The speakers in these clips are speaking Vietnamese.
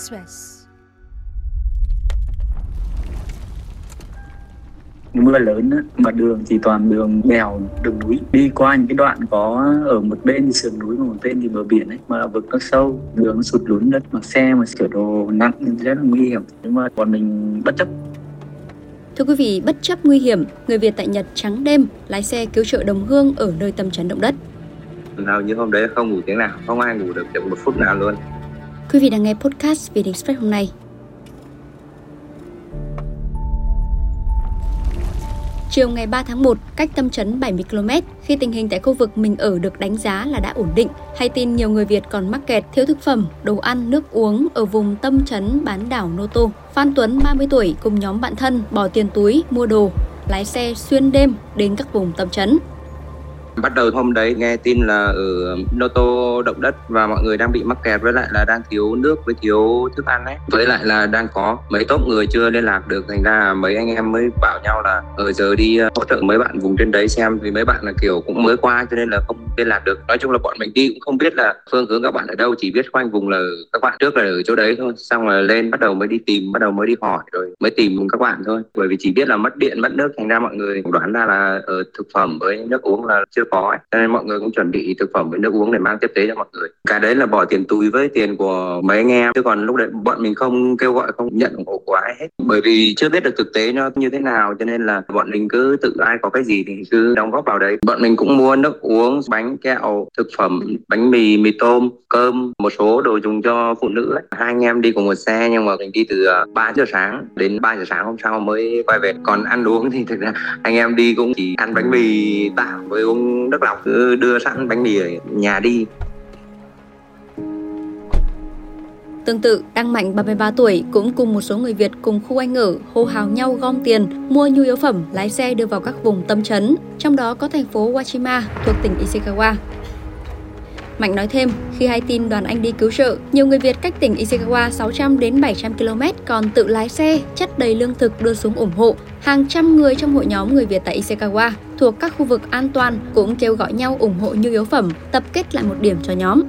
Express. mưa lớn á, mà đường thì toàn đường đèo đường núi đi qua những cái đoạn có ở một bên thì sườn núi và một bên thì bờ biển ấy mà vực nó sâu đường nó sụt lún đất mà xe mà sửa đồ nặng rất là nguy hiểm nhưng mà bọn mình bất chấp Thưa quý vị, bất chấp nguy hiểm, người Việt tại Nhật trắng đêm lái xe cứu trợ đồng hương ở nơi tâm chấn động đất. hầu như hôm đấy không ngủ tiếng nào không ai ngủ được được một phút nào luôn Quý vị đang nghe podcast Việt Express hôm nay. Chiều ngày 3 tháng 1, cách tâm chấn 70 km, khi tình hình tại khu vực mình ở được đánh giá là đã ổn định, hay tin nhiều người Việt còn mắc kẹt thiếu thực phẩm, đồ ăn, nước uống ở vùng tâm chấn bán đảo Noto. Phan Tuấn, 30 tuổi, cùng nhóm bạn thân bỏ tiền túi, mua đồ, lái xe xuyên đêm đến các vùng tâm chấn bắt đầu hôm đấy nghe tin là ở Noto động đất và mọi người đang bị mắc kẹt với lại là đang thiếu nước với thiếu thức ăn ấy. Với lại là đang có mấy tốp người chưa liên lạc được, thành ra mấy anh em mới bảo nhau là ở giờ đi ờ, hỗ trợ mấy bạn vùng trên đấy xem. Vì mấy bạn là kiểu cũng mới qua cho nên là không liên lạc được. Nói chung là bọn mình đi cũng không biết là phương hướng các bạn ở đâu, chỉ biết quanh vùng là các bạn trước là ở chỗ đấy thôi. Xong rồi lên bắt đầu mới đi tìm, bắt đầu mới đi hỏi rồi mới tìm các bạn thôi. Bởi vì chỉ biết là mất điện, mất nước, thành ra mọi người đoán ra là ở thực phẩm với nước uống là chưa có ấy. cho nên mọi người cũng chuẩn bị thực phẩm với nước uống để mang tiếp tế cho mọi người. Cái đấy là bỏ tiền túi với tiền của mấy anh em. Chứ còn lúc đấy bọn mình không kêu gọi, không nhận ủng hộ của ai hết. Bởi vì chưa biết được thực tế nó như thế nào, cho nên là bọn mình cứ tự ai có cái gì thì cứ đóng góp vào đấy. Bọn mình cũng mua nước uống, bánh kẹo, thực phẩm, bánh mì mì tôm, cơm, một số đồ dùng cho phụ nữ ấy. hai anh em đi cùng một xe nhưng mà mình đi từ à, 3 giờ sáng đến 3 giờ sáng hôm sau mới quay về. Còn ăn uống thì thực ra anh em đi cũng chỉ ăn bánh mì tạm với uống Đức Lộc cứ đưa sẵn bánh mì ở nhà đi Tương tự, Đăng Mạnh 33 tuổi cũng cùng một số người Việt cùng khu anh ở hô hào nhau gom tiền, mua nhu yếu phẩm, lái xe đưa vào các vùng tâm chấn, trong đó có thành phố Wachima thuộc tỉnh Ishikawa. Mạnh nói thêm, khi hay tin đoàn anh đi cứu trợ, nhiều người Việt cách tỉnh Ishikawa 600 đến 700 km còn tự lái xe, chất đầy lương thực đưa xuống ủng hộ. Hàng trăm người trong hội nhóm người Việt tại Ishikawa thuộc các khu vực an toàn cũng kêu gọi nhau ủng hộ nhu yếu phẩm, tập kết lại một điểm cho nhóm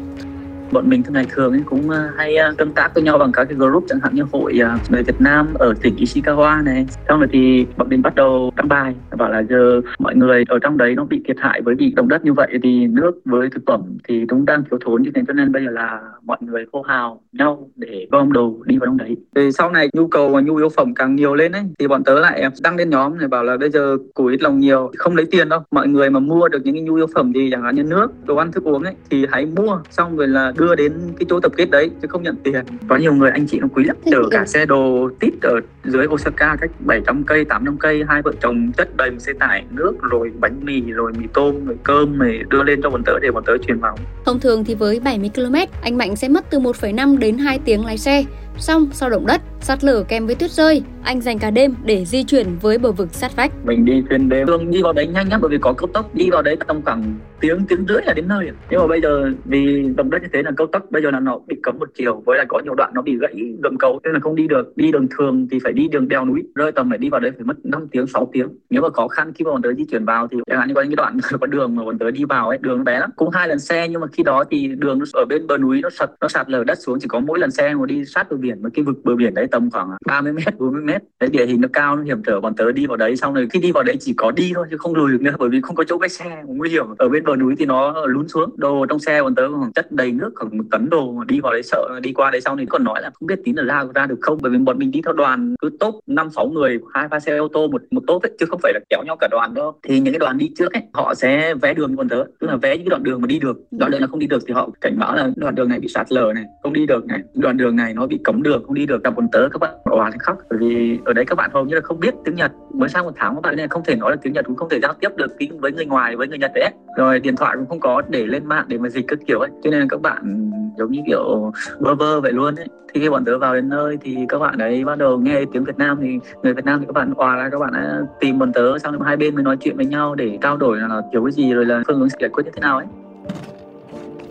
bọn mình thường ngày thường ấy cũng ờ, hay ờ, tương tác với nhau bằng các cái group chẳng hạn như hội ờ, người Việt Nam ở tỉnh Ishikawa này. Xong rồi thì bọn mình bắt đầu đăng bài, bảo là giờ mọi người ở trong đấy nó bị thiệt hại với bị động đất như vậy thì nước với thực phẩm thì cũng đang thiếu thốn như thế, cho nên bây giờ là mọi người hô hào nhau để gom đồ đi vào trong đấy. Thì sau này nhu cầu và nhu yếu phẩm càng nhiều lên ấy, thì bọn tớ lại đăng lên nhóm này bảo là bây giờ củi lòng nhiều, không lấy tiền đâu. Mọi người mà mua được những cái nhu yếu phẩm gì chẳng hạn như nước, đồ ăn thức uống ấy, thì hãy mua, xong rồi là đưa đến cái chỗ tập kết đấy chứ không nhận tiền. Có nhiều người anh chị nó quý lắm. Chở cả xe đồ tít ở dưới Osaka cách 700 cây 800 cây hai vợ chồng chất đầy một xe tải nước rồi bánh mì rồi mì tôm rồi cơm rồi đưa lên cho bọn tớ để bọn tớ chuyển vào. Thông thường thì với 70 km, anh Mạnh sẽ mất từ 1,5 đến 2 tiếng lái xe. Xong, sau động đất, sạt lở kèm với tuyết rơi, anh dành cả đêm để di chuyển với bờ vực sát vách. mình đi xuyên đêm. Thường đi vào đấy nhanh lắm bởi vì có cao tốc. Đi vào đấy tầm khoảng tiếng tiếng rưỡi là đến nơi nhưng mà bây giờ vì động đất như thế là cao tốc bây giờ là nó bị cấm một chiều. Với lại có nhiều đoạn nó bị gãy gầm cầu nên là không đi được. Đi đường thường thì phải đi đường đèo núi. Rơi tầm phải đi vào đấy phải mất 5 tiếng 6 tiếng. Nếu mà khó khăn khi mà bọn tớ di chuyển vào thì chẳng hạn như có những đoạn có đường mà bọn tớ đi vào ấy đường nó bé lắm. Cũng hai lần xe nhưng mà khi đó thì đường nó ở bên bờ núi nó sạt nó sạt lở đất xuống. Chỉ có mỗi lần xe mà đi sát bờ biển với cái vực bờ biển đấy tầm khoảng 30 mét 40 mét đấy, địa hình nó cao, nó hiểm trở, bọn tớ đi vào đấy, xong rồi khi đi vào đấy chỉ có đi thôi chứ không lùi được nữa, bởi vì không có chỗ cách xe, nguy hiểm. Ở bên bờ núi thì nó lún xuống, đồ trong xe bọn tớ còn chất đầy nước, khoảng một tấn đồ, mà đi vào đấy sợ, đi qua đấy xong thì còn nói là không biết tí là ra ra được không, bởi vì bọn mình đi theo đoàn cứ top năm, sáu người, hai, ba xe ô tô một một tốt ấy, chứ không phải là kéo nhau cả đoàn đâu. Thì những cái đoàn đi trước ấy, họ sẽ vé đường bọn tớ, tức là vé những cái đoạn đường mà đi được. Đoạn đường là không đi được thì họ cảnh báo là đoạn đường này bị sạt lở này, không đi được này, đoạn đường này nó bị cấm đường, không đi được. Gặp bọn tớ các bạn bỏ lên khóc, bởi vì ở đấy các bạn hầu như là không biết tiếng Nhật. Mới sang một tháng các bạn nên không thể nói được tiếng Nhật cũng không thể giao tiếp được với người ngoài với người Nhật đấy. Rồi điện thoại cũng không có để lên mạng để mà dịch các kiểu ấy. Cho nên là các bạn giống như kiểu bơ vơ vậy luôn ấy. Thì khi bọn tớ vào đến nơi thì các bạn ấy bắt đầu nghe tiếng Việt Nam thì người Việt Nam thì các bạn òa ra các bạn đã tìm bọn tớ xong rồi hai bên mới nói chuyện với nhau để trao đổi là, kiểu cái gì rồi là phương hướng giải quyết như thế nào ấy.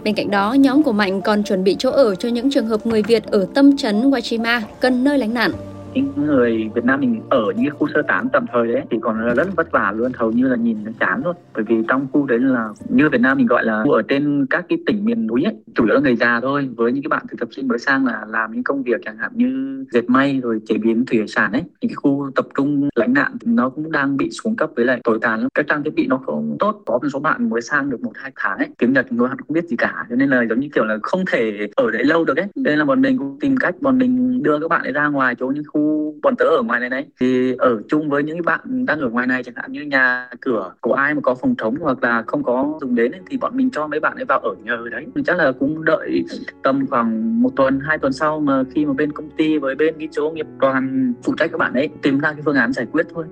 Bên cạnh đó, nhóm của Mạnh còn chuẩn bị chỗ ở cho những trường hợp người Việt ở tâm trấn Wachima cần nơi lánh nạn những người Việt Nam mình ở những cái khu sơ tán tạm thời đấy, thì còn là rất vất vả luôn, hầu như là nhìn nó chán luôn. Bởi vì trong khu đấy là, như Việt Nam mình gọi là ở trên các cái tỉnh miền núi ấy chủ yếu là người già thôi. Với những cái bạn thực tập sinh mới sang là làm những công việc chẳng hạn như dệt may rồi chế biến thủy sản ấy những cái khu tập trung lãnh nạn nó cũng đang bị xuống cấp với lại tồi tàn lắm. Các trang thiết bị nó không tốt có một số bạn mới sang được một hai tháng ấy tiếng nhật người bạn không biết gì cả. Cho nên là giống như kiểu là không thể ở đấy lâu được ấy. Nên là bọn mình cũng tìm cách bọn mình đưa các bạn ấy ra ngoài chỗ những khu bọn tớ ở ngoài này đấy. Thì ở chung với những bạn đang ở ngoài này chẳng hạn như nhà cửa của ai mà có phòng trống hoặc là không có dùng đến ấy, thì bọn mình cho mấy bạn ấy vào ở nhờ đấy. Mình chắc là cũng đợi tầm khoảng một tuần hai tuần sau mà khi mà bên công ty với bên cái chỗ nghiệp đoàn phụ trách các bạn ấy tìm ra cái phương án giải quyết thôi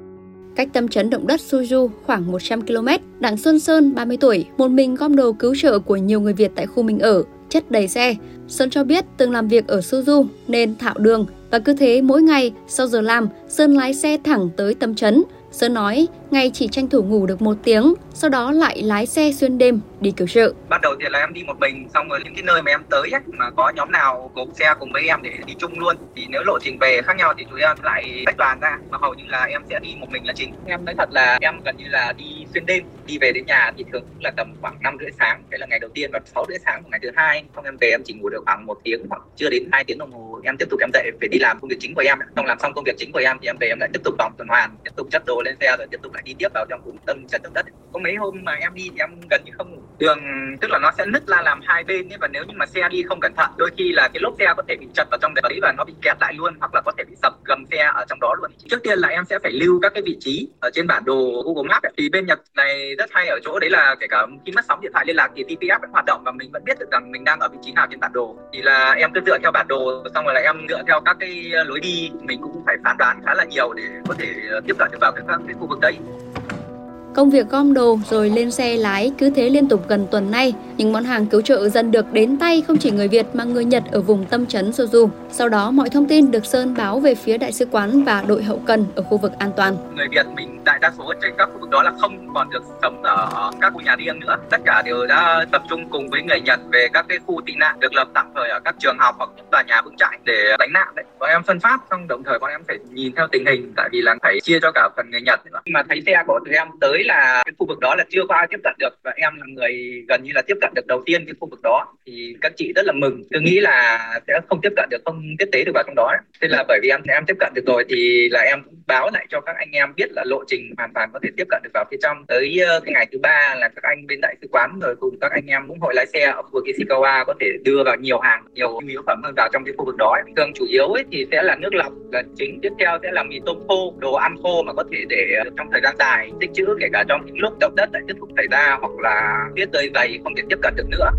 Cách tâm chấn động đất Suju khoảng 100 km, Đặng Xuân Sơn, 30 tuổi, một mình gom đồ cứu trợ của nhiều người Việt tại khu mình ở, chất đầy xe. Sơn cho biết từng làm việc ở suju nên thạo đường và cứ thế mỗi ngày sau giờ làm, Sơn lái xe thẳng tới tâm chấn. Sơn nói ngày chỉ tranh thủ ngủ được một tiếng, sau đó lại lái xe xuyên đêm đi cứu trợ. bắt đầu thì là em đi một mình, xong rồi những cái nơi mà em tới ấy, mà có nhóm nào cùng xe cùng với em để đi chung luôn. Thì nếu lộ trình về khác nhau thì chúng em lại tách đoàn ra, mà hầu như là em sẽ đi một mình là chính. Em nói thật là em gần như là đi xuyên đêm, đi về đến nhà thì thường là tầm khoảng năm rưỡi sáng, đấy là ngày đầu tiên và sáu rưỡi sáng của ngày thứ hai. Xong em về em chỉ ngủ được khoảng một tiếng hoặc chưa đến hai tiếng đồng hồ em tiếp tục em dậy phải đi làm công việc chính của em. Xong làm xong công việc chính của em thì em về em lại tiếp tục vòng tuần hoàn, tiếp tục chất đồ lên xe rồi tiếp tục lại đi tiếp vào trong vùng tâm trận động đất có mấy hôm mà em đi thì em gần như không ngủ đường tức là nó sẽ nứt ra làm hai bên ấy và nếu như mà xe đi không cẩn thận đôi khi là cái lốp xe có thể bị chật vào trong đấy và nó bị kẹt lại luôn hoặc là có thể bị sập gầm xe ở trong đó luôn trước tiên là em sẽ phải lưu các cái vị trí ở trên bản đồ Google Maps ấy. thì bên việc này rất hay ở chỗ đấy là kể cả khi mất sóng điện thoại liên lạc thì TPS vẫn hoạt động và mình vẫn biết được rằng mình đang ở vị trí nào trên bản đồ. Thì là em cứ dựa theo bản đồ, xong rồi là em dựa theo các cái lối đi, mình cũng phải phán đoán khá là nhiều để có thể tiếp cận được vào các cái khu vực đấy. Công việc gom đồ rồi lên xe lái cứ thế liên tục gần tuần nay, những món hàng cứu trợ dần được đến tay không chỉ người Việt mà người Nhật ở vùng tâm trấn Soju. Sau đó mọi thông tin được Sơn báo về phía đại sứ quán và đội hậu cần ở khu vực an toàn. Người Việt mình đại đa số trên các khu vực đó là không còn được sống ở các khu nhà riêng nữa. Tất cả đều đã tập trung cùng với người Nhật về các cái khu tị nạn được lập tạm thời ở các trường học hoặc những tòa nhà vững chãi để đánh nạn đấy. Bọn em phân phát xong đồng thời bọn em phải nhìn theo tình hình tại vì là phải chia cho cả phần người Nhật nữa. Mà thấy xe của tụi em tới là cái khu vực đó là chưa có ai tiếp cận được và em là người gần như là tiếp cận được đầu tiên cái khu vực đó. Thì các chị rất là mừng. Tôi nghĩ là sẽ không tiếp cận được, không tiếp tế được vào trong đó. Thế là bởi vì em em tiếp cận được rồi thì là em cũng báo lại cho các anh em biết là lộ trình hoàn toàn có thể tiếp cận được vào phía trong. Tới ờ, cái ngày thứ ba là các anh bên đại sứ quán rồi cùng các anh em cũng hội lái xe ở khu vực Ishikawa có thể đưa vào nhiều hàng, nhiều nhu yếu phẩm hơn vào trong cái khu vực đó thường chủ yếu ấy thì sẽ là nước lọc, là chính tiếp theo sẽ là mì tôm khô, đồ ăn khô mà có thể để trong thời gian dài tích trữ kể cả trong những lúc động đất đã tiếp tục xảy ra hoặc là tuyết rơi dày không thể tiếp cận được nữa.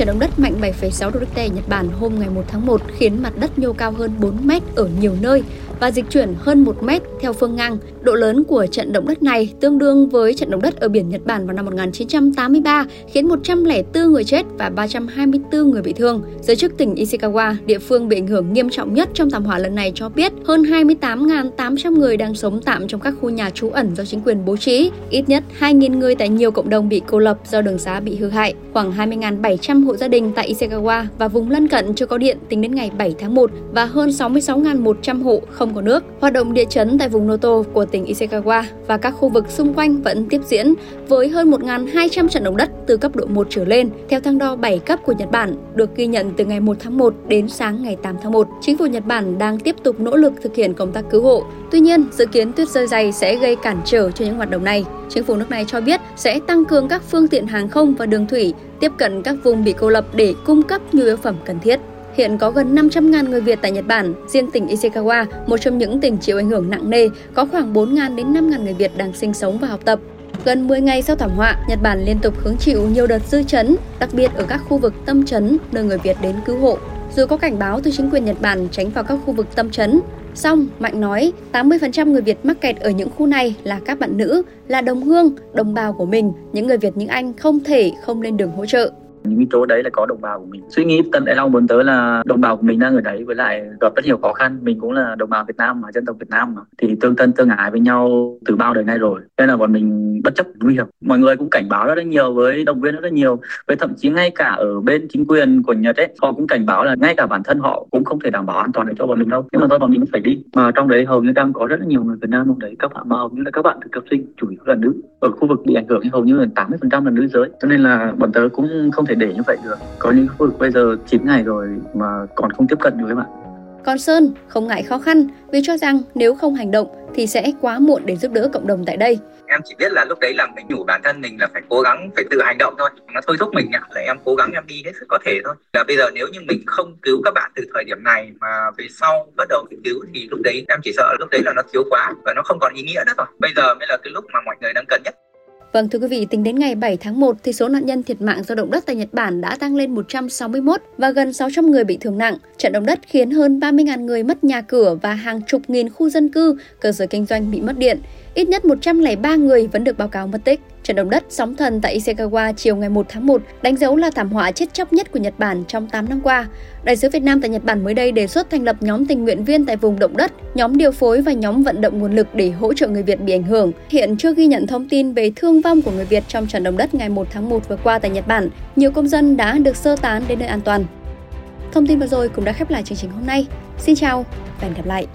Trận động đất mạnh 7,6 độ Richter Nhật Bản hôm ngày 1 tháng 1 khiến mặt đất nhô cao hơn 4 mét ở nhiều nơi và dịch chuyển hơn 1 mét theo phương ngang. Độ lớn của trận động đất này tương đương với trận động đất ở biển Nhật Bản vào năm 1983 khiến 104 người chết và 324 người bị thương. Giới chức tỉnh Ishikawa, địa phương bị ảnh hưởng nghiêm trọng nhất trong thảm họa lần này cho biết hơn 28.800 người đang sống tạm trong các khu nhà trú ẩn do chính quyền bố trí. Ít nhất 2.000 người tại nhiều cộng đồng bị cô lập do đường xá bị hư hại. Khoảng 20.700 hộ gia đình tại Ishikawa và vùng lân cận chưa có điện tính đến ngày 7 tháng 1 và hơn 66.100 hộ không có nước. Hoạt động địa chấn tại vùng Noto của tỉnh Ishikawa và các khu vực xung quanh vẫn tiếp diễn với hơn 1.200 trận động đất từ cấp độ 1 trở lên theo thang đo 7 cấp của Nhật Bản được ghi nhận từ ngày 1 tháng 1 đến sáng ngày 8 tháng 1. Chính phủ Nhật Bản đang tiếp tục nỗ lực thực hiện công tác cứu hộ. Tuy nhiên, dự kiến tuyết rơi dày sẽ gây cản trở cho những hoạt động này. Chính phủ nước này cho biết sẽ tăng cường các phương tiện hàng không và đường thủy tiếp cận các vùng bị cô lập để cung cấp nhu yếu phẩm cần thiết. Hiện có gần 500.000 người Việt tại Nhật Bản, riêng tỉnh Ishikawa, một trong những tỉnh chịu ảnh hưởng nặng nề, có khoảng 4.000 đến 5.000 người Việt đang sinh sống và học tập. Gần 10 ngày sau thảm họa, Nhật Bản liên tục hứng chịu nhiều đợt dư chấn, đặc biệt ở các khu vực tâm chấn nơi người Việt đến cứu hộ. Dù có cảnh báo từ chính quyền Nhật Bản tránh vào các khu vực tâm chấn, Xong, Mạnh nói 80% người Việt mắc kẹt ở những khu này là các bạn nữ, là đồng hương, đồng bào của mình. Những người Việt như anh không thể không lên đường hỗ trợ những cái chỗ đấy là có đồng bào của mình. Suy nghĩ tận đại long muốn tới là đồng bào của mình đang ở đấy với lại gặp rất nhiều khó khăn. Mình cũng là đồng bào Việt Nam mà, dân tộc Việt Nam mà. Thì tương thân tương ái với nhau từ bao đời nay rồi. Nên là bọn mình bất chấp nguy hiểm. Mọi người cũng cảnh báo rất là nhiều với động viên rất là nhiều. Với thậm chí ngay cả ở bên chính quyền của Nhật ấy, họ cũng cảnh báo là ngay cả bản thân họ cũng không thể đảm bảo an toàn để cho bọn mình đâu. Nhưng mà thôi, bọn mình phải đi. Mà trong đấy hầu như đang có rất là nhiều người Việt Nam trong đấy. Các bạn mà hầu như là các bạn thực tập sinh chủ yếu là nữ. Ở khu vực bị ảnh hưởng hầu như là 80% là nữ giới. Cho nên là bọn tớ cũng không thể để như vậy được có những khu vực bây giờ 9 ngày rồi mà còn không tiếp cận được các bạn còn Sơn không ngại khó khăn vì cho rằng nếu không hành động thì sẽ quá muộn để giúp đỡ cộng đồng tại đây. Em chỉ biết là lúc đấy là mình nhủ bản thân mình là phải cố gắng phải tự hành động thôi. Nó thôi thúc mình ạ là em cố gắng em đi hết sức có thể thôi. Là bây giờ nếu như mình không cứu các bạn từ thời điểm này mà về sau bắt đầu cứu thì lúc đấy em chỉ sợ lúc đấy là nó thiếu quá và nó không còn ý nghĩa nữa rồi. Bây giờ mới là cái lúc mà mọi người đang cần nhất. Vâng thưa quý vị, tính đến ngày 7 tháng 1 thì số nạn nhân thiệt mạng do động đất tại Nhật Bản đã tăng lên 161 và gần 600 người bị thương nặng. Trận động đất khiến hơn 30.000 người mất nhà cửa và hàng chục nghìn khu dân cư, cơ sở kinh doanh bị mất điện. Ít nhất 103 người vẫn được báo cáo mất tích. Trận động đất sóng thần tại Ishikawa chiều ngày 1 tháng 1 đánh dấu là thảm họa chết chóc nhất của Nhật Bản trong 8 năm qua. Đại sứ Việt Nam tại Nhật Bản mới đây đề xuất thành lập nhóm tình nguyện viên tại vùng động đất, nhóm điều phối và nhóm vận động nguồn lực để hỗ trợ người Việt bị ảnh hưởng. Hiện chưa ghi nhận thông tin về thương vong của người Việt trong trận động đất ngày 1 tháng 1 vừa qua tại Nhật Bản. Nhiều công dân đã được sơ tán đến nơi an toàn. Thông tin vừa rồi cũng đã khép lại chương trình hôm nay. Xin chào và hẹn gặp lại!